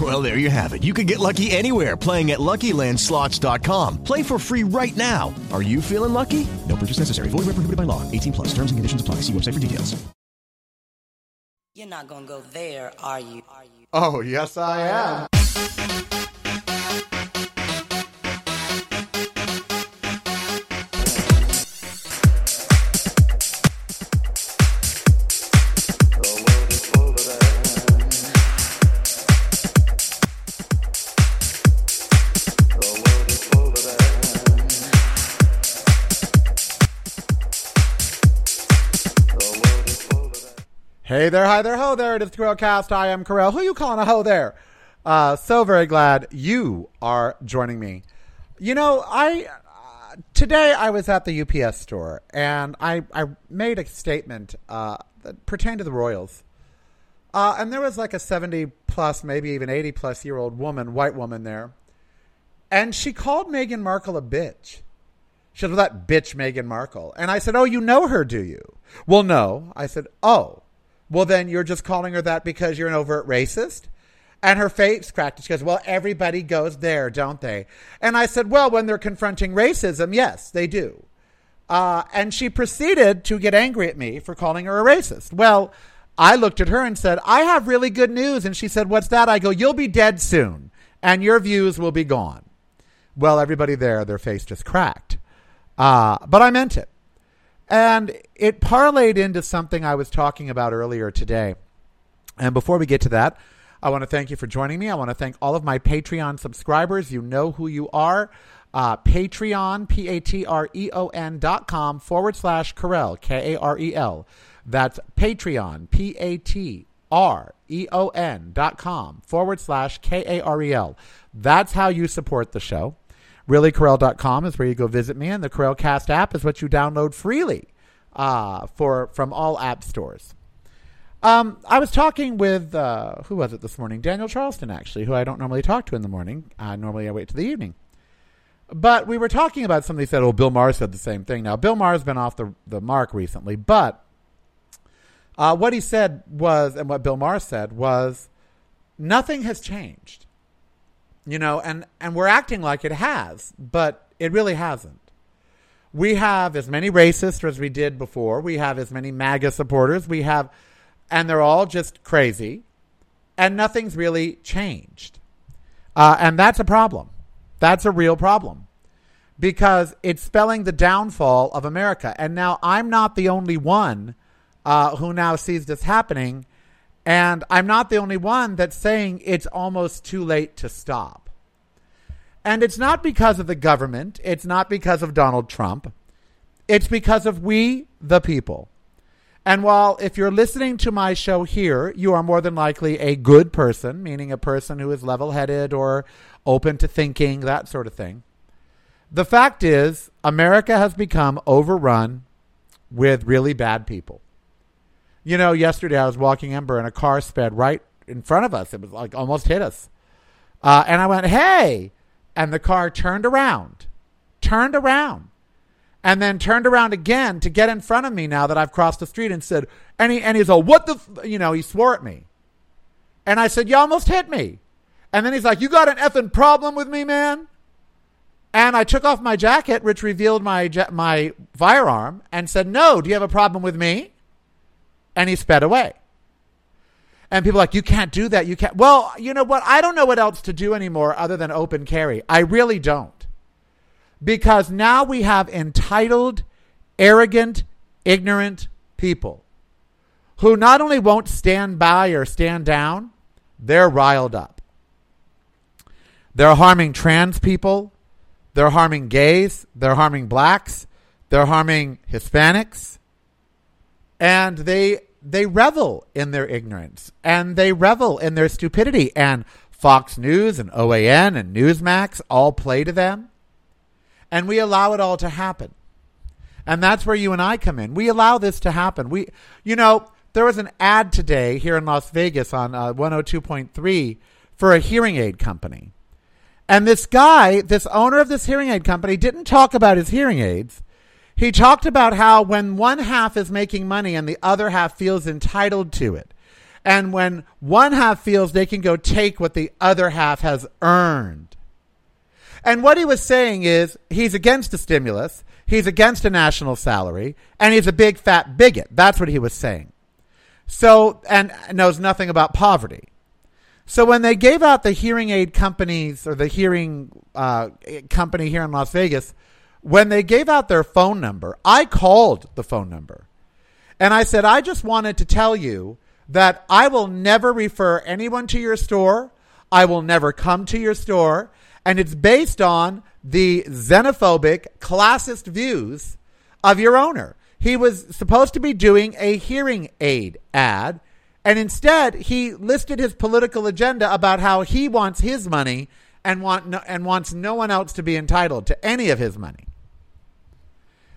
Well, there you have it. You can get lucky anywhere playing at LuckyLandSlots.com. Play for free right now. Are you feeling lucky? No purchase necessary. Void where prohibited by law. 18 plus. Terms and conditions apply. See website for details. You're not gonna go there, are you? Are you? Oh, yes, I am. There, hi there, ho there. It is the Karel Cast. I am Karel. Who are you calling a ho there? Uh, so very glad you are joining me. You know, I uh, today I was at the UPS store and I I made a statement uh, that pertained to the Royals. Uh, and there was like a 70 plus, maybe even 80 plus year old woman, white woman there. And she called Meghan Markle a bitch. She said, well, that bitch Meghan Markle. And I said, oh, you know her, do you? Well, no. I said, oh. Well, then you're just calling her that because you're an overt racist? And her face cracked. She goes, Well, everybody goes there, don't they? And I said, Well, when they're confronting racism, yes, they do. Uh, and she proceeded to get angry at me for calling her a racist. Well, I looked at her and said, I have really good news. And she said, What's that? I go, You'll be dead soon, and your views will be gone. Well, everybody there, their face just cracked. Uh, but I meant it. And it parlayed into something I was talking about earlier today. And before we get to that, I want to thank you for joining me. I want to thank all of my Patreon subscribers. You know who you are. Uh, Patreon, P A T R E O N dot com forward slash Karel, K A R E L. That's Patreon, P A T R E O N dot com forward slash K A R E L. That's how you support the show. ReallyKarel.com is where you go visit me, and the Karelcast app is what you download freely uh, for from all app stores. Um, I was talking with uh, who was it this morning? Daniel Charleston, actually, who I don't normally talk to in the morning. Uh, normally, I wait to the evening. But we were talking about somebody said, "Oh, Bill Maher said the same thing." Now, Bill Maher's been off the the mark recently, but uh, what he said was, and what Bill Maher said was, nothing has changed you know and and we're acting like it has but it really hasn't. We have as many racists as we did before. We have as many maga supporters. We have and they're all just crazy and nothing's really changed. Uh, and that's a problem. That's a real problem. Because it's spelling the downfall of america. And now i'm not the only one uh, who now sees this happening and I'm not the only one that's saying it's almost too late to stop. And it's not because of the government, it's not because of Donald Trump, it's because of we, the people. And while if you're listening to my show here, you are more than likely a good person, meaning a person who is level headed or open to thinking, that sort of thing. The fact is, America has become overrun with really bad people. You know, yesterday I was walking Ember and a car sped right in front of us. It was like almost hit us. Uh, and I went, hey. And the car turned around, turned around, and then turned around again to get in front of me now that I've crossed the street and said, and, he, and he's like, what the, f-? you know, he swore at me. And I said, you almost hit me. And then he's like, you got an effing problem with me, man? And I took off my jacket, which revealed my, my firearm, and said, no, do you have a problem with me? And he sped away. And people like, you can't do that. You can't. Well, you know what? I don't know what else to do anymore other than open carry. I really don't. Because now we have entitled, arrogant, ignorant people who not only won't stand by or stand down, they're riled up. They're harming trans people. They're harming gays. They're harming blacks. They're harming Hispanics. And they they revel in their ignorance and they revel in their stupidity and Fox News and OAN and Newsmax all play to them. And we allow it all to happen. And that's where you and I come in. We allow this to happen. We you know, there was an ad today here in Las Vegas on uh, 102.3 for a hearing aid company. And this guy, this owner of this hearing aid company, didn't talk about his hearing aids. He talked about how when one half is making money and the other half feels entitled to it, and when one half feels they can go take what the other half has earned. And what he was saying is he's against the stimulus, he's against a national salary, and he's a big fat bigot. That's what he was saying. So, and knows nothing about poverty. So when they gave out the hearing aid companies or the hearing uh, company here in Las Vegas, when they gave out their phone number, I called the phone number. And I said, I just wanted to tell you that I will never refer anyone to your store. I will never come to your store. And it's based on the xenophobic, classist views of your owner. He was supposed to be doing a hearing aid ad and instead, he listed his political agenda about how he wants his money and want no, and wants no one else to be entitled to any of his money.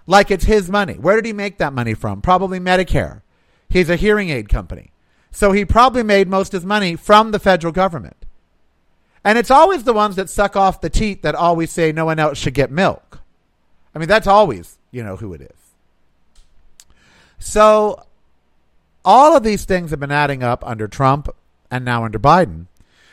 Like it's his money. Where did he make that money from? Probably Medicare. He's a hearing aid company. So he probably made most of his money from the federal government. And it's always the ones that suck off the teat that always say no one else should get milk. I mean, that's always, you know, who it is. So all of these things have been adding up under Trump and now under Biden,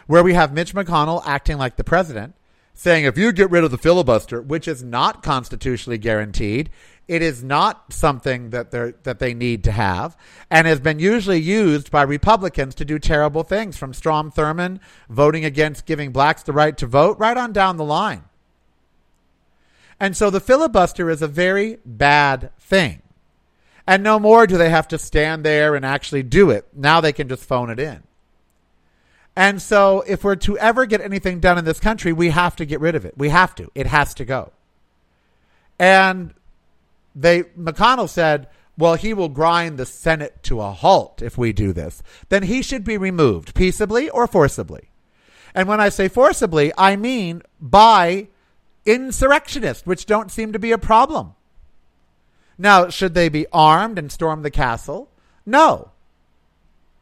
where we have Mitch McConnell acting like the president, saying if you get rid of the filibuster, which is not constitutionally guaranteed, it is not something that they that they need to have, and has been usually used by Republicans to do terrible things, from Strom Thurmond voting against giving blacks the right to vote, right on down the line. And so the filibuster is a very bad thing. And no more do they have to stand there and actually do it. Now they can just phone it in. And so if we're to ever get anything done in this country, we have to get rid of it. We have to. It has to go. And they McConnell said, well, he will grind the Senate to a halt if we do this. Then he should be removed peaceably or forcibly. And when I say forcibly, I mean by insurrectionists, which don't seem to be a problem. Now, should they be armed and storm the castle? No.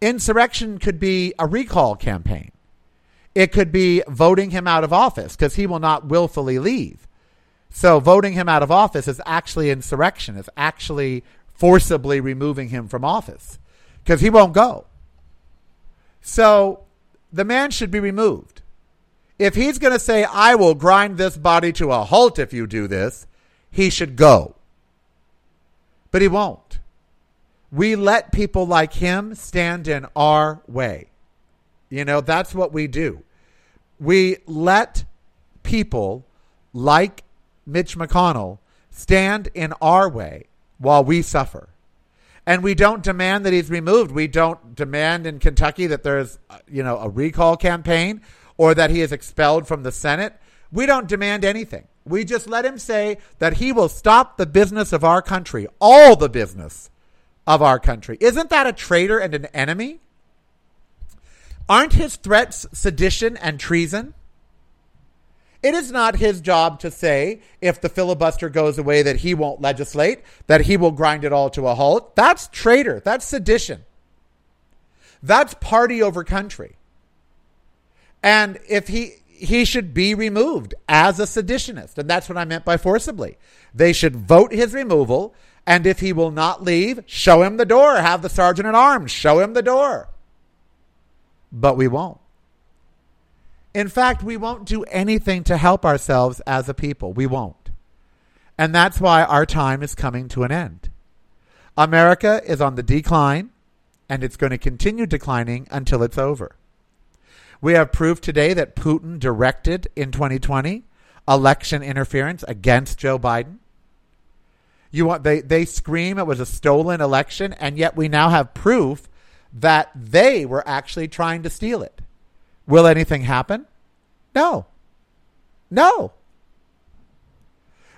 Insurrection could be a recall campaign. It could be voting him out of office because he will not willfully leave. So, voting him out of office is actually insurrection, it's actually forcibly removing him from office because he won't go. So, the man should be removed. If he's going to say, I will grind this body to a halt if you do this, he should go but he won't. We let people like him stand in our way. You know, that's what we do. We let people like Mitch McConnell stand in our way while we suffer. And we don't demand that he's removed. We don't demand in Kentucky that there's, uh, you know, a recall campaign or that he is expelled from the Senate. We don't demand anything. We just let him say that he will stop the business of our country, all the business of our country. Isn't that a traitor and an enemy? Aren't his threats sedition and treason? It is not his job to say if the filibuster goes away that he won't legislate, that he will grind it all to a halt. That's traitor. That's sedition. That's party over country. And if he he should be removed as a seditionist. And that's what I meant by forcibly. They should vote his removal. And if he will not leave, show him the door. Have the sergeant at arms show him the door. But we won't. In fact, we won't do anything to help ourselves as a people. We won't. And that's why our time is coming to an end. America is on the decline, and it's going to continue declining until it's over. We have proof today that Putin directed in 2020 election interference against Joe Biden. You want they they scream it was a stolen election, and yet we now have proof that they were actually trying to steal it. Will anything happen? No. No.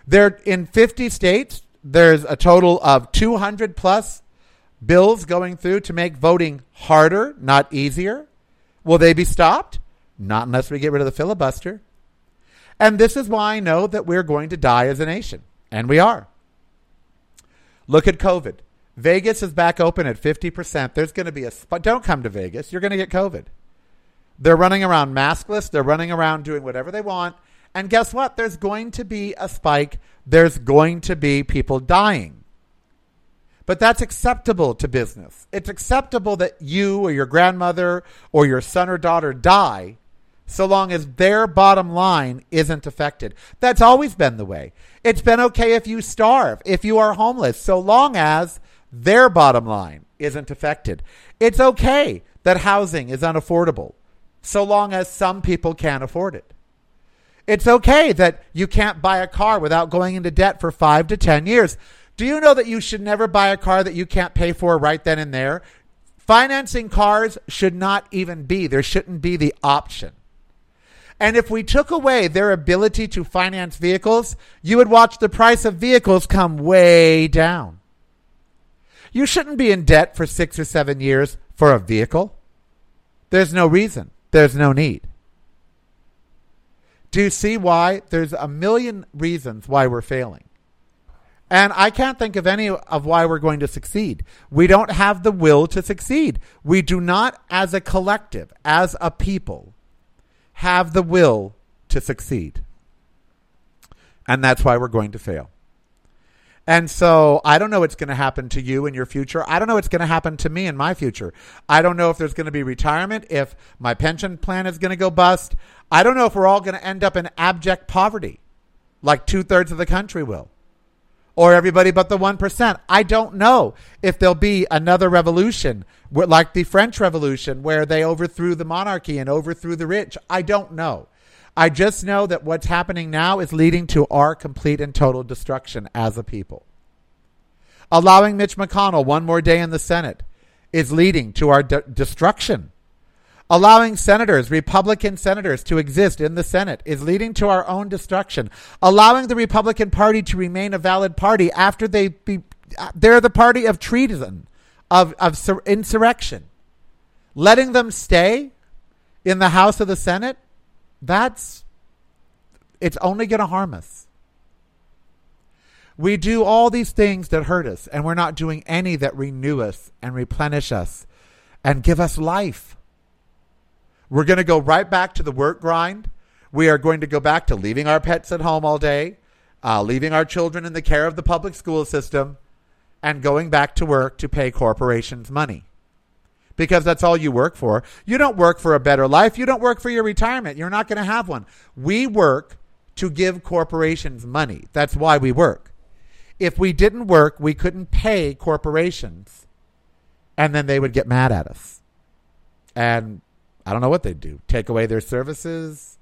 There in 50 states, there's a total of 200 plus bills going through to make voting harder, not easier. Will they be stopped? Not unless we get rid of the filibuster. And this is why I know that we're going to die as a nation. And we are. Look at COVID. Vegas is back open at 50%. There's going to be a spot. Don't come to Vegas. You're going to get COVID. They're running around maskless. They're running around doing whatever they want. And guess what? There's going to be a spike. There's going to be people dying. But that's acceptable to business. It's acceptable that you or your grandmother or your son or daughter die so long as their bottom line isn't affected. That's always been the way. It's been okay if you starve, if you are homeless, so long as their bottom line isn't affected. It's okay that housing is unaffordable, so long as some people can't afford it. It's okay that you can't buy a car without going into debt for five to 10 years. Do you know that you should never buy a car that you can't pay for right then and there? Financing cars should not even be, there shouldn't be the option. And if we took away their ability to finance vehicles, you would watch the price of vehicles come way down. You shouldn't be in debt for six or seven years for a vehicle. There's no reason, there's no need. Do you see why? There's a million reasons why we're failing. And I can't think of any of why we're going to succeed. We don't have the will to succeed. We do not, as a collective, as a people, have the will to succeed. And that's why we're going to fail. And so I don't know what's going to happen to you in your future. I don't know what's going to happen to me in my future. I don't know if there's going to be retirement, if my pension plan is going to go bust. I don't know if we're all going to end up in abject poverty like two thirds of the country will. Or everybody but the 1%. I don't know if there'll be another revolution like the French Revolution where they overthrew the monarchy and overthrew the rich. I don't know. I just know that what's happening now is leading to our complete and total destruction as a people. Allowing Mitch McConnell one more day in the Senate is leading to our de- destruction. Allowing senators, Republican senators, to exist in the Senate is leading to our own destruction. Allowing the Republican Party to remain a valid party after they be, they're the party of treason, of, of insurrection. Letting them stay in the House of the Senate that's it's only going to harm us. We do all these things that hurt us, and we're not doing any that renew us and replenish us and give us life. We're going to go right back to the work grind. We are going to go back to leaving our pets at home all day, uh, leaving our children in the care of the public school system, and going back to work to pay corporations money because that's all you work for. You don't work for a better life. You don't work for your retirement. You're not going to have one. We work to give corporations money. That's why we work. If we didn't work, we couldn't pay corporations. And then they would get mad at us. And I don't know what they'd do. Take away their services.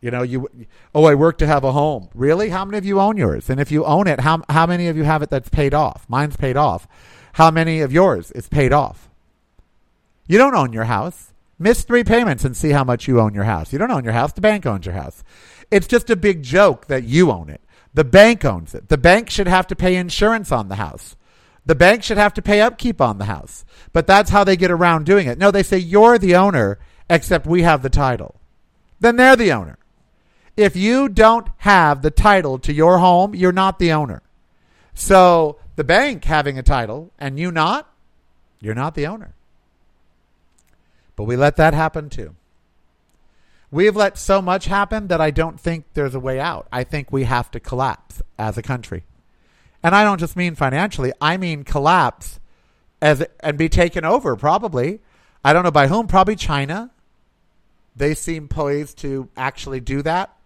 You know, you oh, I work to have a home. Really? How many of you own yours? And if you own it, how how many of you have it that's paid off? Mine's paid off. How many of yours is paid off? You don't own your house. Miss three payments and see how much you own your house. You don't own your house. The bank owns your house. It's just a big joke that you own it. The bank owns it. The bank should have to pay insurance on the house. The bank should have to pay upkeep on the house. But that's how they get around doing it. No, they say you're the owner, except we have the title. Then they're the owner. If you don't have the title to your home, you're not the owner. So the bank having a title and you not, you're not the owner. But we let that happen too. We've let so much happen that I don't think there's a way out. I think we have to collapse as a country. And I don't just mean financially, I mean collapse as and be taken over probably. I don't know by whom, probably China. They seem poised to actually do that.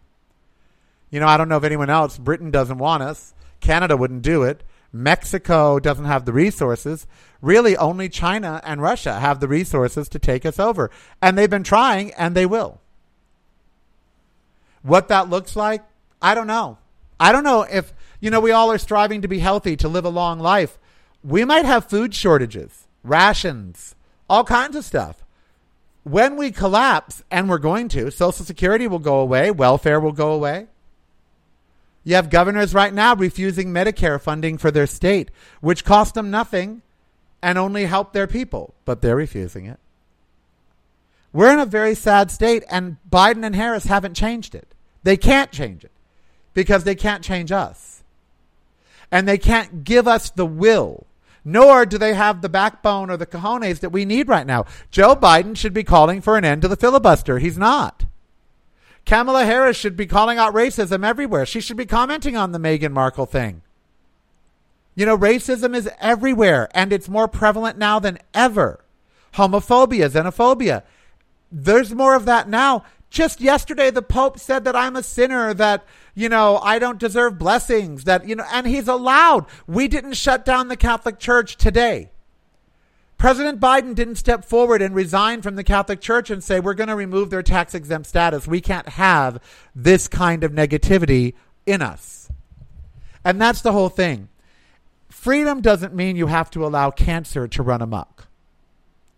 You know, I don't know if anyone else. Britain doesn't want us. Canada wouldn't do it. Mexico doesn't have the resources. Really, only China and Russia have the resources to take us over. And they've been trying, and they will. What that looks like, I don't know. I don't know if, you know, we all are striving to be healthy, to live a long life. We might have food shortages, rations, all kinds of stuff. When we collapse, and we're going to, Social Security will go away, welfare will go away. You have governors right now refusing Medicare funding for their state, which cost them nothing and only help their people, but they're refusing it. We're in a very sad state, and Biden and Harris haven't changed it. They can't change it because they can't change us. And they can't give us the will, nor do they have the backbone or the cojones that we need right now. Joe Biden should be calling for an end to the filibuster. He's not. Kamala Harris should be calling out racism everywhere. She should be commenting on the Meghan Markle thing. You know, racism is everywhere, and it's more prevalent now than ever. Homophobia, xenophobia there's more of that now. Just yesterday, the Pope said that I'm a sinner, that, you know, I don't deserve blessings, that, you know, and he's allowed. We didn't shut down the Catholic Church today. President Biden didn't step forward and resign from the Catholic Church and say, we're going to remove their tax exempt status. We can't have this kind of negativity in us. And that's the whole thing. Freedom doesn't mean you have to allow cancer to run amok.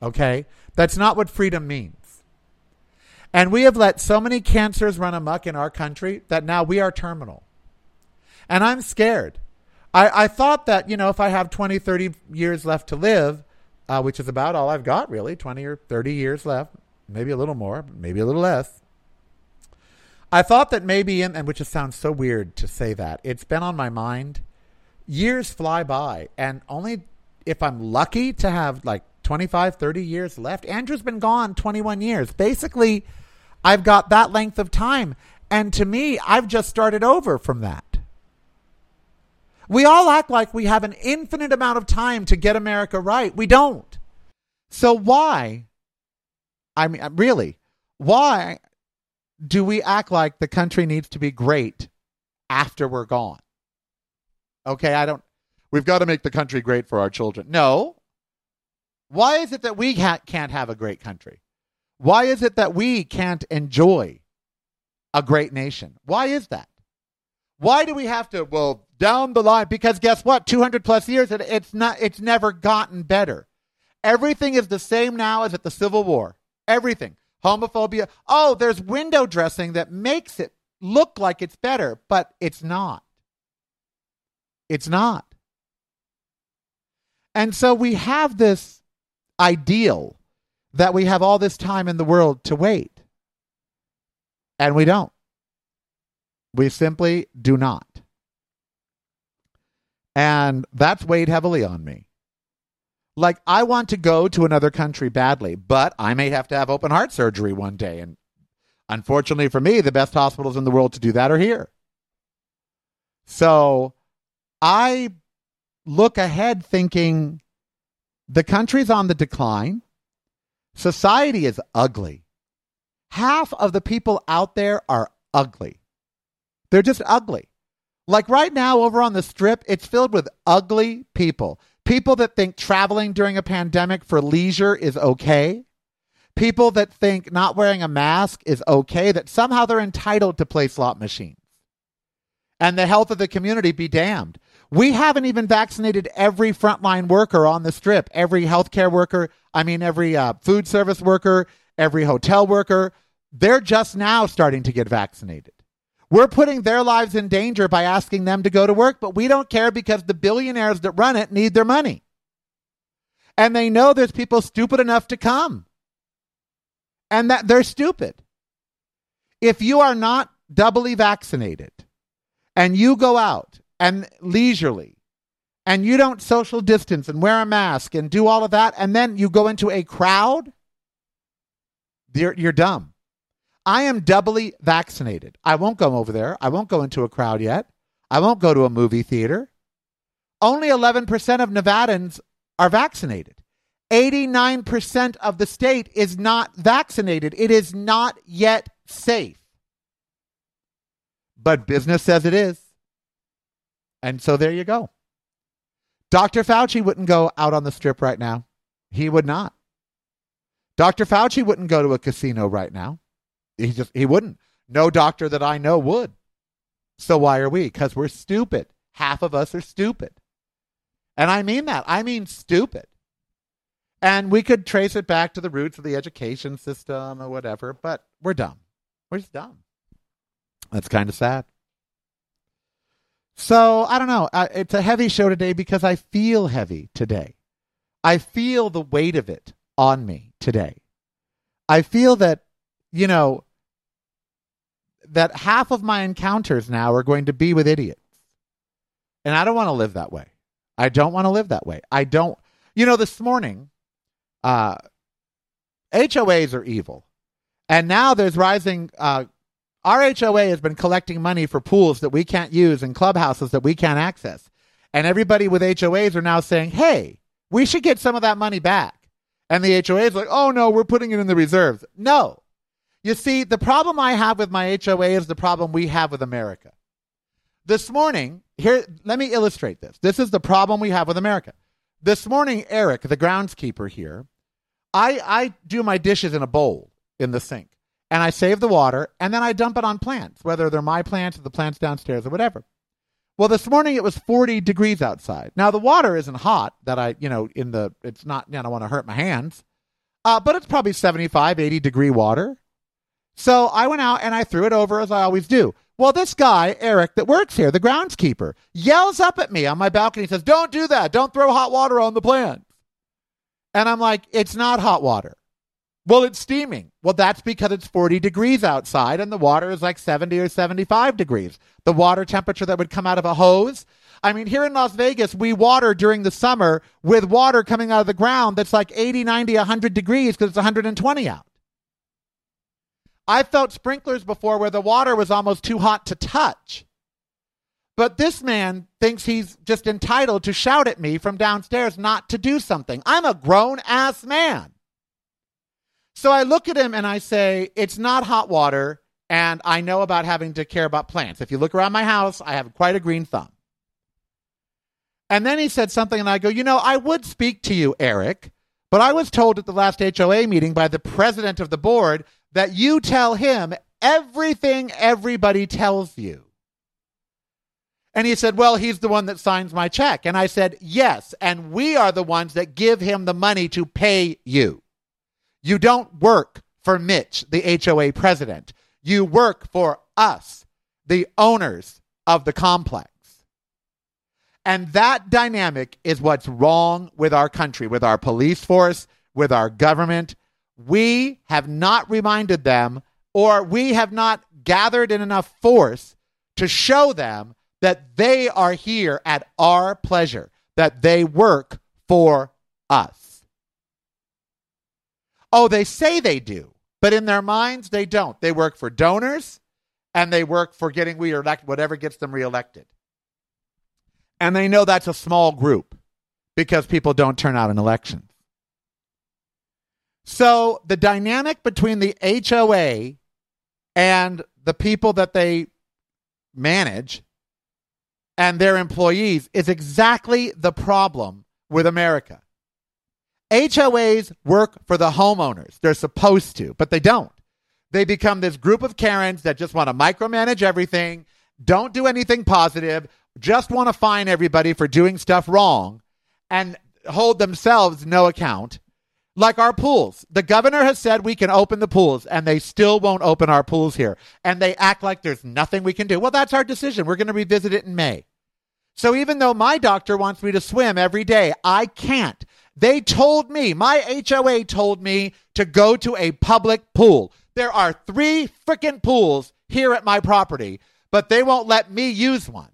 Okay? That's not what freedom means. And we have let so many cancers run amok in our country that now we are terminal. And I'm scared. I, I thought that, you know, if I have 20, 30 years left to live, uh, which is about all I've got really 20 or 30 years left, maybe a little more, maybe a little less. I thought that maybe, in, and which just sounds so weird to say that, it's been on my mind. Years fly by, and only if I'm lucky to have like 25, 30 years left. Andrew's been gone 21 years. Basically, I've got that length of time. And to me, I've just started over from that. We all act like we have an infinite amount of time to get America right. We don't. So why, I mean, uh, really, why do we act like the country needs to be great after we're gone? Okay, I don't, we've got to make the country great for our children. No. Why is it that we can't have a great country? Why is it that we can't enjoy a great nation? Why is that? Why do we have to? Well, down the line, because guess what? 200 plus years, it, it's not. It's never gotten better. Everything is the same now as at the Civil War. Everything. Homophobia. Oh, there's window dressing that makes it look like it's better, but it's not. It's not. And so we have this ideal that we have all this time in the world to wait. And we don't. We simply do not. And that's weighed heavily on me. Like, I want to go to another country badly, but I may have to have open heart surgery one day. And unfortunately for me, the best hospitals in the world to do that are here. So I look ahead thinking the country's on the decline. Society is ugly. Half of the people out there are ugly. They're just ugly. Like right now over on the strip, it's filled with ugly people. People that think traveling during a pandemic for leisure is okay. People that think not wearing a mask is okay, that somehow they're entitled to play slot machines. And the health of the community be damned. We haven't even vaccinated every frontline worker on the strip, every healthcare worker, I mean, every uh, food service worker, every hotel worker. They're just now starting to get vaccinated. We're putting their lives in danger by asking them to go to work, but we don't care because the billionaires that run it need their money. And they know there's people stupid enough to come. And that they're stupid. If you are not doubly vaccinated and you go out and leisurely and you don't social distance and wear a mask and do all of that and then you go into a crowd you're, you're dumb. I am doubly vaccinated. I won't go over there. I won't go into a crowd yet. I won't go to a movie theater. Only 11% of nevadans are vaccinated. 89% of the state is not vaccinated. It is not yet safe. But business says it is. And so there you go. Dr. Fauci wouldn't go out on the strip right now. He would not. Dr. Fauci wouldn't go to a casino right now. He just he wouldn't. No doctor that I know would. So why are we? Because we're stupid. Half of us are stupid. And I mean that. I mean stupid. And we could trace it back to the roots of the education system or whatever, but we're dumb. We're just dumb. That's kind of sad. So I don't know. It's a heavy show today because I feel heavy today. I feel the weight of it on me today. I feel that, you know, that half of my encounters now are going to be with idiots. And I don't want to live that way. I don't want to live that way. I don't, you know, this morning, uh, HOAs are evil. And now there's rising, uh, our HOA has been collecting money for pools that we can't use and clubhouses that we can't access. And everybody with HOAs are now saying, hey, we should get some of that money back. And the HOA is like, oh no, we're putting it in the reserves. No. You see, the problem I have with my HOA is the problem we have with America. This morning, here, let me illustrate this. This is the problem we have with America. This morning, Eric, the groundskeeper here, I, I do my dishes in a bowl in the sink and I save the water and then I dump it on plants, whether they're my plants or the plants downstairs or whatever. Well, this morning it was 40 degrees outside. Now the water isn't hot that I, you know, in the, it's not, you know, I don't want to hurt my hands, uh, but it's probably 75, 80 degree water. So I went out and I threw it over as I always do. Well, this guy, Eric, that works here, the groundskeeper, yells up at me on my balcony. Says, Don't do that. Don't throw hot water on the plants. And I'm like, It's not hot water. Well, it's steaming. Well, that's because it's 40 degrees outside and the water is like 70 or 75 degrees. The water temperature that would come out of a hose. I mean, here in Las Vegas, we water during the summer with water coming out of the ground that's like 80, 90, 100 degrees because it's 120 out. I felt sprinklers before where the water was almost too hot to touch. But this man thinks he's just entitled to shout at me from downstairs not to do something. I'm a grown ass man. So I look at him and I say, It's not hot water, and I know about having to care about plants. If you look around my house, I have quite a green thumb. And then he said something, and I go, You know, I would speak to you, Eric, but I was told at the last HOA meeting by the president of the board that you tell him everything everybody tells you. And he said, Well, he's the one that signs my check. And I said, Yes. And we are the ones that give him the money to pay you. You don't work for Mitch, the HOA president. You work for us, the owners of the complex. And that dynamic is what's wrong with our country, with our police force, with our government. We have not reminded them, or we have not gathered in enough force to show them that they are here at our pleasure, that they work for us. Oh, they say they do, but in their minds, they don't. They work for donors and they work for getting reelected, whatever gets them reelected. And they know that's a small group because people don't turn out in elections. So the dynamic between the HOA and the people that they manage and their employees is exactly the problem with America. HOAs work for the homeowners. They're supposed to, but they don't. They become this group of Karens that just want to micromanage everything, don't do anything positive, just want to fine everybody for doing stuff wrong, and hold themselves no account. Like our pools. The governor has said we can open the pools, and they still won't open our pools here. And they act like there's nothing we can do. Well, that's our decision. We're going to revisit it in May. So even though my doctor wants me to swim every day, I can't they told me, my HOA told me to go to a public pool. There are three freaking pools here at my property, but they won't let me use one.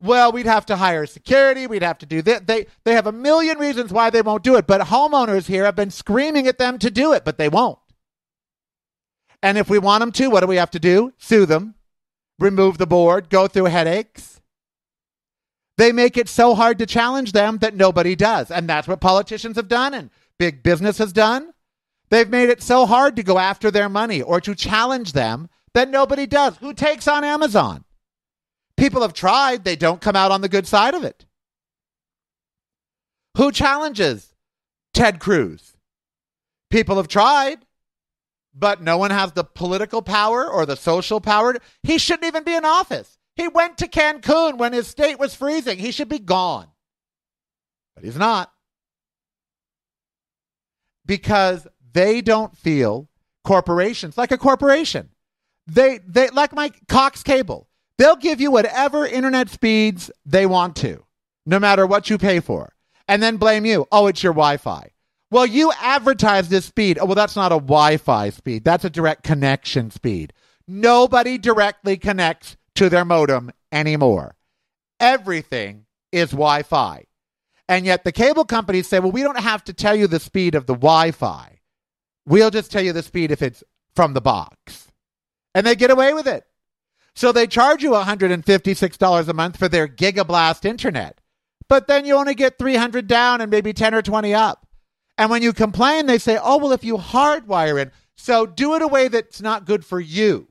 Well, we'd have to hire security. We'd have to do that. They, they have a million reasons why they won't do it, but homeowners here have been screaming at them to do it, but they won't. And if we want them to, what do we have to do? Sue them, remove the board, go through headaches. They make it so hard to challenge them that nobody does. And that's what politicians have done and big business has done. They've made it so hard to go after their money or to challenge them that nobody does. Who takes on Amazon? People have tried, they don't come out on the good side of it. Who challenges Ted Cruz? People have tried, but no one has the political power or the social power. He shouldn't even be in office. He went to Cancun when his state was freezing. He should be gone. But he's not. Because they don't feel corporations like a corporation. They they like my Cox Cable. They'll give you whatever internet speeds they want to, no matter what you pay for, and then blame you. Oh, it's your Wi-Fi. Well, you advertise this speed. Oh, well, that's not a Wi Fi speed. That's a direct connection speed. Nobody directly connects to their modem anymore. Everything is Wi Fi. And yet the cable companies say, well, we don't have to tell you the speed of the Wi Fi. We'll just tell you the speed if it's from the box. And they get away with it. So they charge you $156 a month for their gigablast internet. But then you only get 300 down and maybe 10 or 20 up. And when you complain, they say, oh, well, if you hardwire it, so do it a way that's not good for you.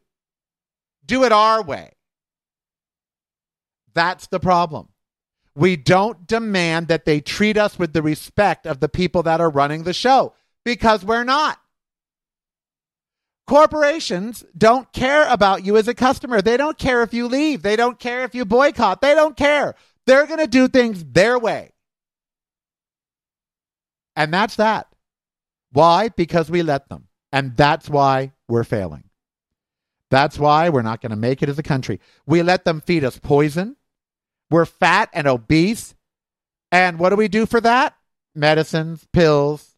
Do it our way. That's the problem. We don't demand that they treat us with the respect of the people that are running the show because we're not. Corporations don't care about you as a customer. They don't care if you leave. They don't care if you boycott. They don't care. They're going to do things their way. And that's that. Why? Because we let them. And that's why we're failing. That's why we're not going to make it as a country. We let them feed us poison. We're fat and obese. And what do we do for that? Medicines, pills.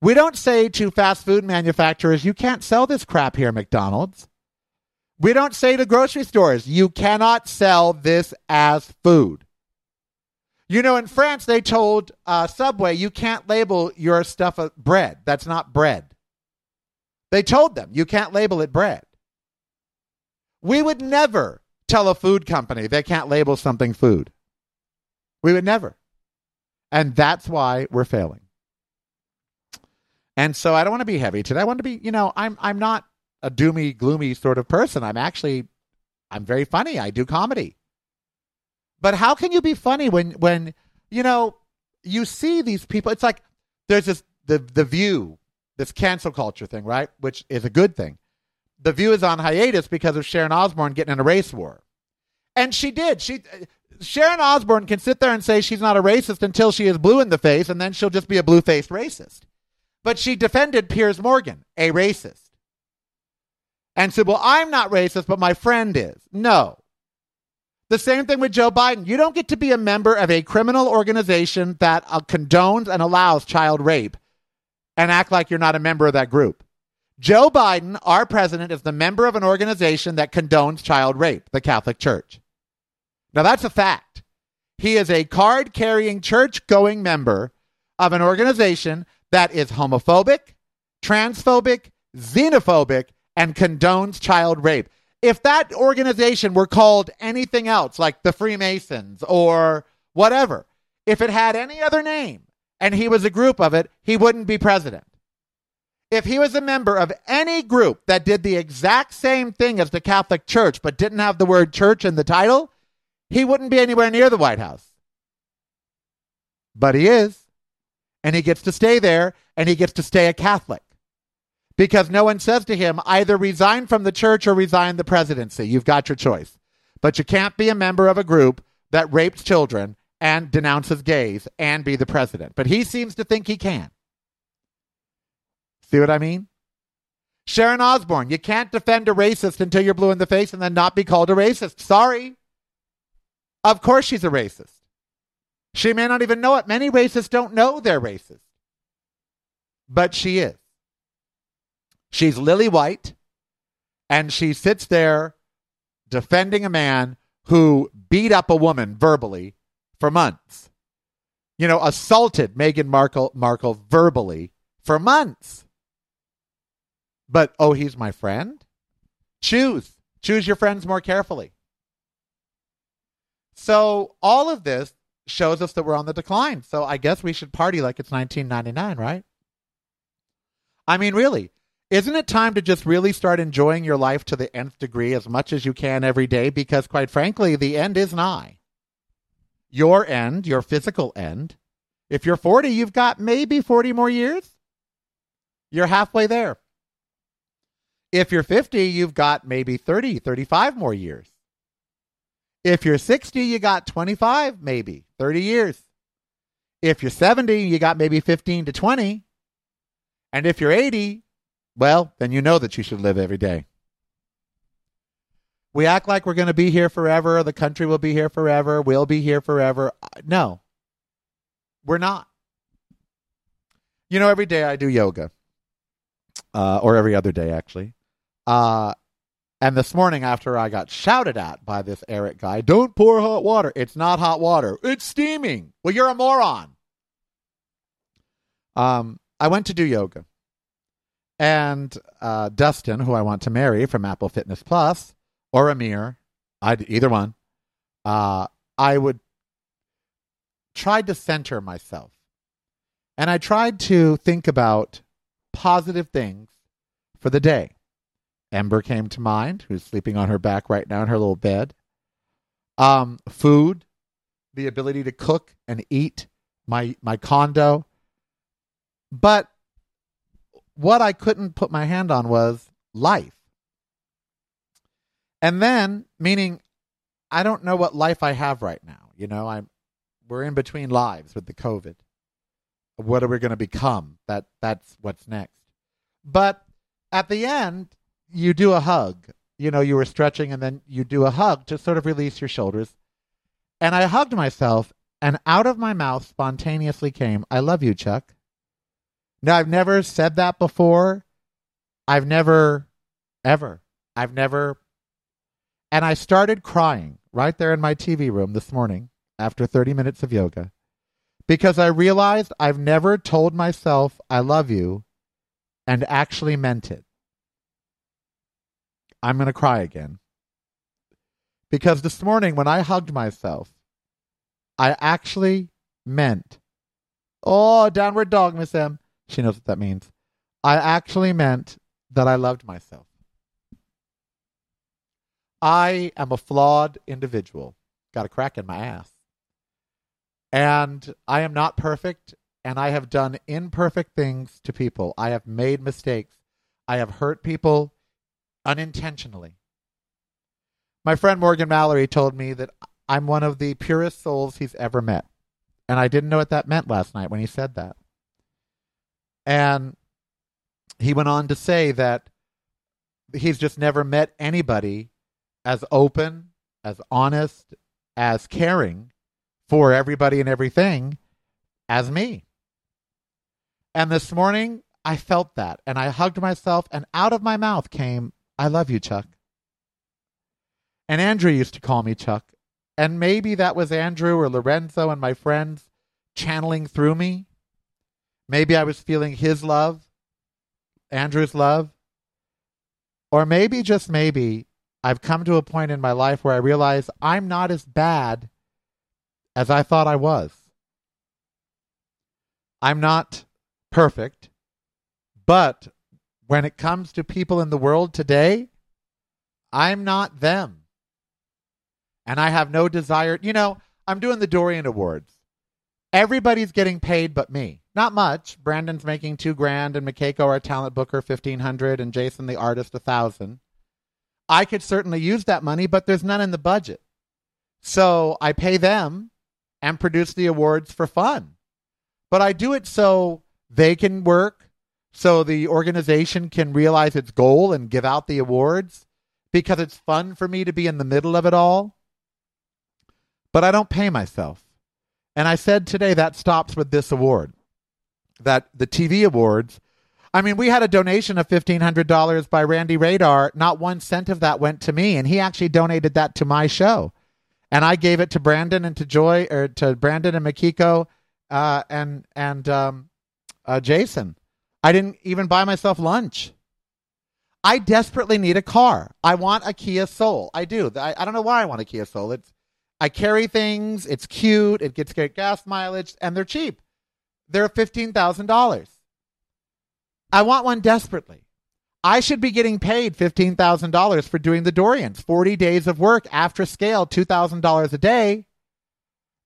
We don't say to fast food manufacturers, you can't sell this crap here, McDonald's. We don't say to grocery stores, you cannot sell this as food. You know, in France, they told uh, Subway, you can't label your stuff a bread. That's not bread. They told them, you can't label it bread. We would never tell a food company they can't label something food. We would never. And that's why we're failing. And so I don't want to be heavy today. I want to be, you know, I'm I'm not a doomy, gloomy sort of person. I'm actually I'm very funny. I do comedy. But how can you be funny when when you know you see these people? It's like there's this the the view, this cancel culture thing, right? Which is a good thing. The view is on hiatus because of Sharon Osbourne getting in a race war, and she did. She Sharon Osbourne can sit there and say she's not a racist until she is blue in the face, and then she'll just be a blue faced racist. But she defended Piers Morgan, a racist, and said, "Well, I'm not racist, but my friend is." No, the same thing with Joe Biden. You don't get to be a member of a criminal organization that uh, condones and allows child rape and act like you're not a member of that group. Joe Biden, our president, is the member of an organization that condones child rape, the Catholic Church. Now, that's a fact. He is a card carrying, church going member of an organization that is homophobic, transphobic, xenophobic, and condones child rape if that organization were called anything else, like the Freemasons or whatever, if it had any other name and he was a group of it, he wouldn't be president. If he was a member of any group that did the exact same thing as the Catholic Church but didn't have the word church in the title, he wouldn't be anywhere near the White House. But he is. And he gets to stay there and he gets to stay a Catholic because no one says to him, either resign from the church or resign the presidency. You've got your choice. But you can't be a member of a group that rapes children and denounces gays and be the president. But he seems to think he can. See what I mean? Sharon Osbourne, you can't defend a racist until you're blue in the face and then not be called a racist. Sorry. Of course she's a racist. She may not even know it. Many racists don't know they're racist. But she is. She's lily white, and she sits there defending a man who beat up a woman verbally for months. You know, assaulted Meghan Markle, Markle verbally for months. But oh, he's my friend? Choose. Choose your friends more carefully. So all of this shows us that we're on the decline. So I guess we should party like it's 1999, right? I mean, really, isn't it time to just really start enjoying your life to the nth degree as much as you can every day? Because, quite frankly, the end is nigh. Your end, your physical end. If you're 40, you've got maybe 40 more years. You're halfway there. If you're 50, you've got maybe 30, 35 more years. If you're 60, you got 25, maybe 30 years. If you're 70, you got maybe 15 to 20. And if you're 80, well, then you know that you should live every day. We act like we're going to be here forever. The country will be here forever. We'll be here forever. No, we're not. You know, every day I do yoga, uh, or every other day, actually. Uh, and this morning, after I got shouted at by this Eric guy, don't pour hot water. It's not hot water. It's steaming. Well, you're a moron. Um, I went to do yoga. And uh, Dustin, who I want to marry from Apple Fitness Plus, or Amir, I'd, either one, uh, I would try to center myself. And I tried to think about positive things for the day. Ember came to mind, who's sleeping on her back right now in her little bed. Um, food, the ability to cook and eat, my my condo. But what I couldn't put my hand on was life. And then, meaning I don't know what life I have right now. You know, I'm we're in between lives with the COVID. What are we going to become? That that's what's next. But at the end, you do a hug. You know, you were stretching and then you do a hug to sort of release your shoulders. And I hugged myself, and out of my mouth spontaneously came, I love you, Chuck. Now, I've never said that before. I've never, ever, I've never. And I started crying right there in my TV room this morning after 30 minutes of yoga because I realized I've never told myself I love you and actually meant it. I'm going to cry again. Because this morning, when I hugged myself, I actually meant, oh, downward dog, Miss M. She knows what that means. I actually meant that I loved myself. I am a flawed individual. Got a crack in my ass. And I am not perfect, and I have done imperfect things to people. I have made mistakes. I have hurt people unintentionally. My friend Morgan Mallory told me that I'm one of the purest souls he's ever met. And I didn't know what that meant last night when he said that. And he went on to say that he's just never met anybody as open, as honest, as caring for everybody and everything as me. And this morning, I felt that and I hugged myself, and out of my mouth came, I love you, Chuck. And Andrew used to call me Chuck. And maybe that was Andrew or Lorenzo and my friends channeling through me. Maybe I was feeling his love, Andrew's love. Or maybe, just maybe, I've come to a point in my life where I realize I'm not as bad as I thought I was. I'm not perfect, but when it comes to people in the world today, I'm not them. And I have no desire. You know, I'm doing the Dorian Awards. Everybody's getting paid but me. Not much. Brandon's making two grand, and Makiko, our talent booker, fifteen hundred, and Jason, the artist, a thousand. I could certainly use that money, but there's none in the budget. So I pay them and produce the awards for fun. But I do it so they can work, so the organization can realize its goal and give out the awards because it's fun for me to be in the middle of it all. But I don't pay myself. And I said today that stops with this award. That the TV awards, I mean, we had a donation of $1,500 by Randy Radar. Not one cent of that went to me, and he actually donated that to my show. And I gave it to Brandon and to Joy, or to Brandon and Makiko uh, and, and um, uh, Jason. I didn't even buy myself lunch. I desperately need a car. I want a Kia Soul. I do. I, I don't know why I want a Kia Soul. It's I carry things. It's cute. It gets great gas mileage, and they're cheap. They're fifteen thousand dollars. I want one desperately. I should be getting paid fifteen thousand dollars for doing the Dorians. Forty days of work after scale, two thousand dollars a day.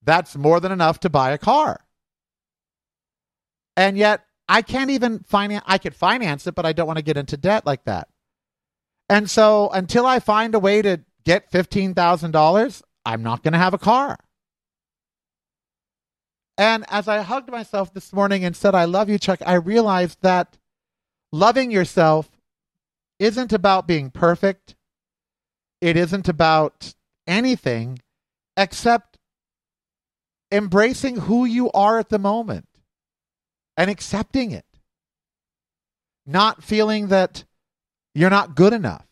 That's more than enough to buy a car. And yet I can't even finance. I could finance it, but I don't want to get into debt like that. And so until I find a way to get $15,000, I'm not going to have a car. And as I hugged myself this morning and said, I love you, Chuck, I realized that loving yourself isn't about being perfect. It isn't about anything except embracing who you are at the moment and accepting it. Not feeling that you're not good enough.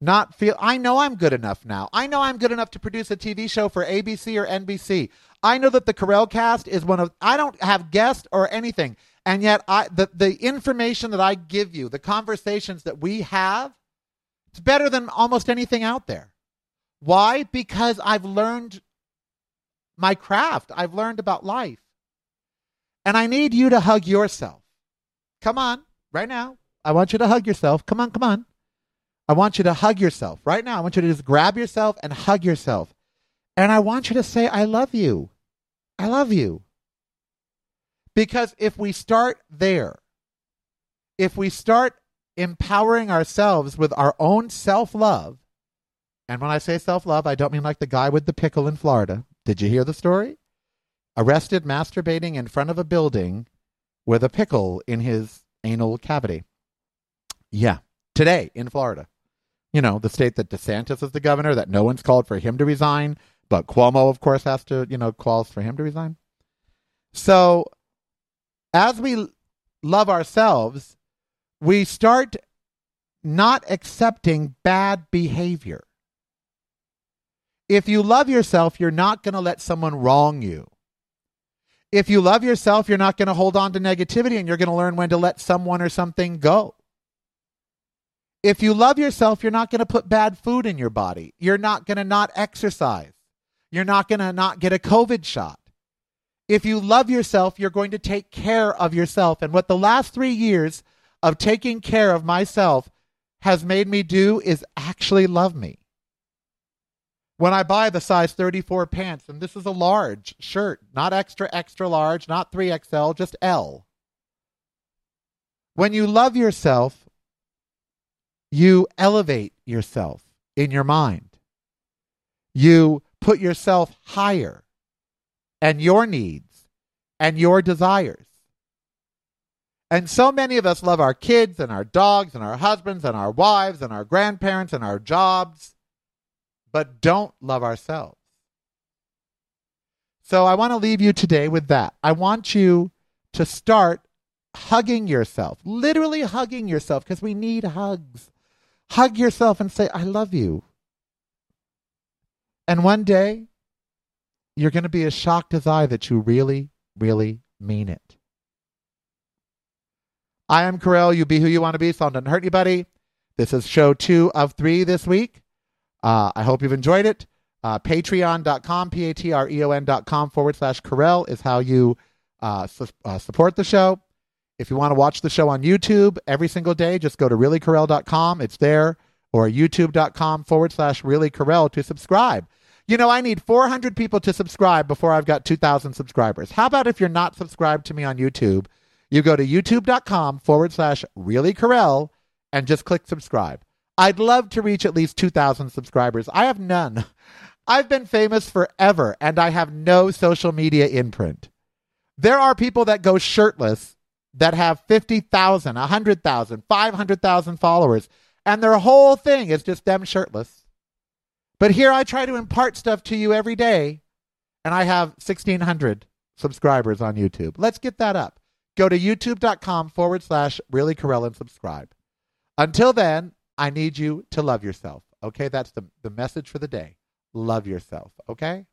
Not feel I know I'm good enough now. I know I'm good enough to produce a TV show for ABC or NBC. I know that the Karel Cast is one of I don't have guests or anything. And yet I the, the information that I give you, the conversations that we have, it's better than almost anything out there. Why? Because I've learned my craft. I've learned about life. And I need you to hug yourself. Come on, right now. I want you to hug yourself. Come on, come on. I want you to hug yourself right now. I want you to just grab yourself and hug yourself. And I want you to say, I love you. I love you. Because if we start there, if we start empowering ourselves with our own self love, and when I say self love, I don't mean like the guy with the pickle in Florida. Did you hear the story? Arrested masturbating in front of a building with a pickle in his anal cavity. Yeah, today in Florida. You know, the state that DeSantis is the governor, that no one's called for him to resign, but Cuomo, of course, has to, you know, calls for him to resign. So as we love ourselves, we start not accepting bad behavior. If you love yourself, you're not going to let someone wrong you. If you love yourself, you're not going to hold on to negativity and you're going to learn when to let someone or something go. If you love yourself, you're not going to put bad food in your body. You're not going to not exercise. You're not going to not get a COVID shot. If you love yourself, you're going to take care of yourself. And what the last three years of taking care of myself has made me do is actually love me. When I buy the size 34 pants, and this is a large shirt, not extra, extra large, not 3XL, just L. When you love yourself, you elevate yourself in your mind. You put yourself higher and your needs and your desires. And so many of us love our kids and our dogs and our husbands and our wives and our grandparents and our jobs, but don't love ourselves. So I want to leave you today with that. I want you to start hugging yourself, literally hugging yourself, because we need hugs. Hug yourself and say, I love you. And one day, you're going to be as shocked as I that you really, really mean it. I am Karel. You be who you want to be, so don't hurt anybody. This is show two of three this week. Uh, I hope you've enjoyed it. Uh, Patreon.com, P A T R E O N.com forward slash Karel is how you uh, su- uh, support the show. If you want to watch the show on YouTube every single day, just go to reallykarel.com. It's there. Or youtube.com forward slash reallykarel to subscribe. You know, I need 400 people to subscribe before I've got 2,000 subscribers. How about if you're not subscribed to me on YouTube, you go to youtube.com forward slash reallykarel and just click subscribe. I'd love to reach at least 2,000 subscribers. I have none. I've been famous forever and I have no social media imprint. There are people that go shirtless that have 50,000, 100,000, 500,000 followers, and their whole thing is just them shirtless. But here I try to impart stuff to you every day, and I have 1,600 subscribers on YouTube. Let's get that up. Go to youtube.com forward slash really and subscribe. Until then, I need you to love yourself. Okay, that's the, the message for the day. Love yourself. Okay?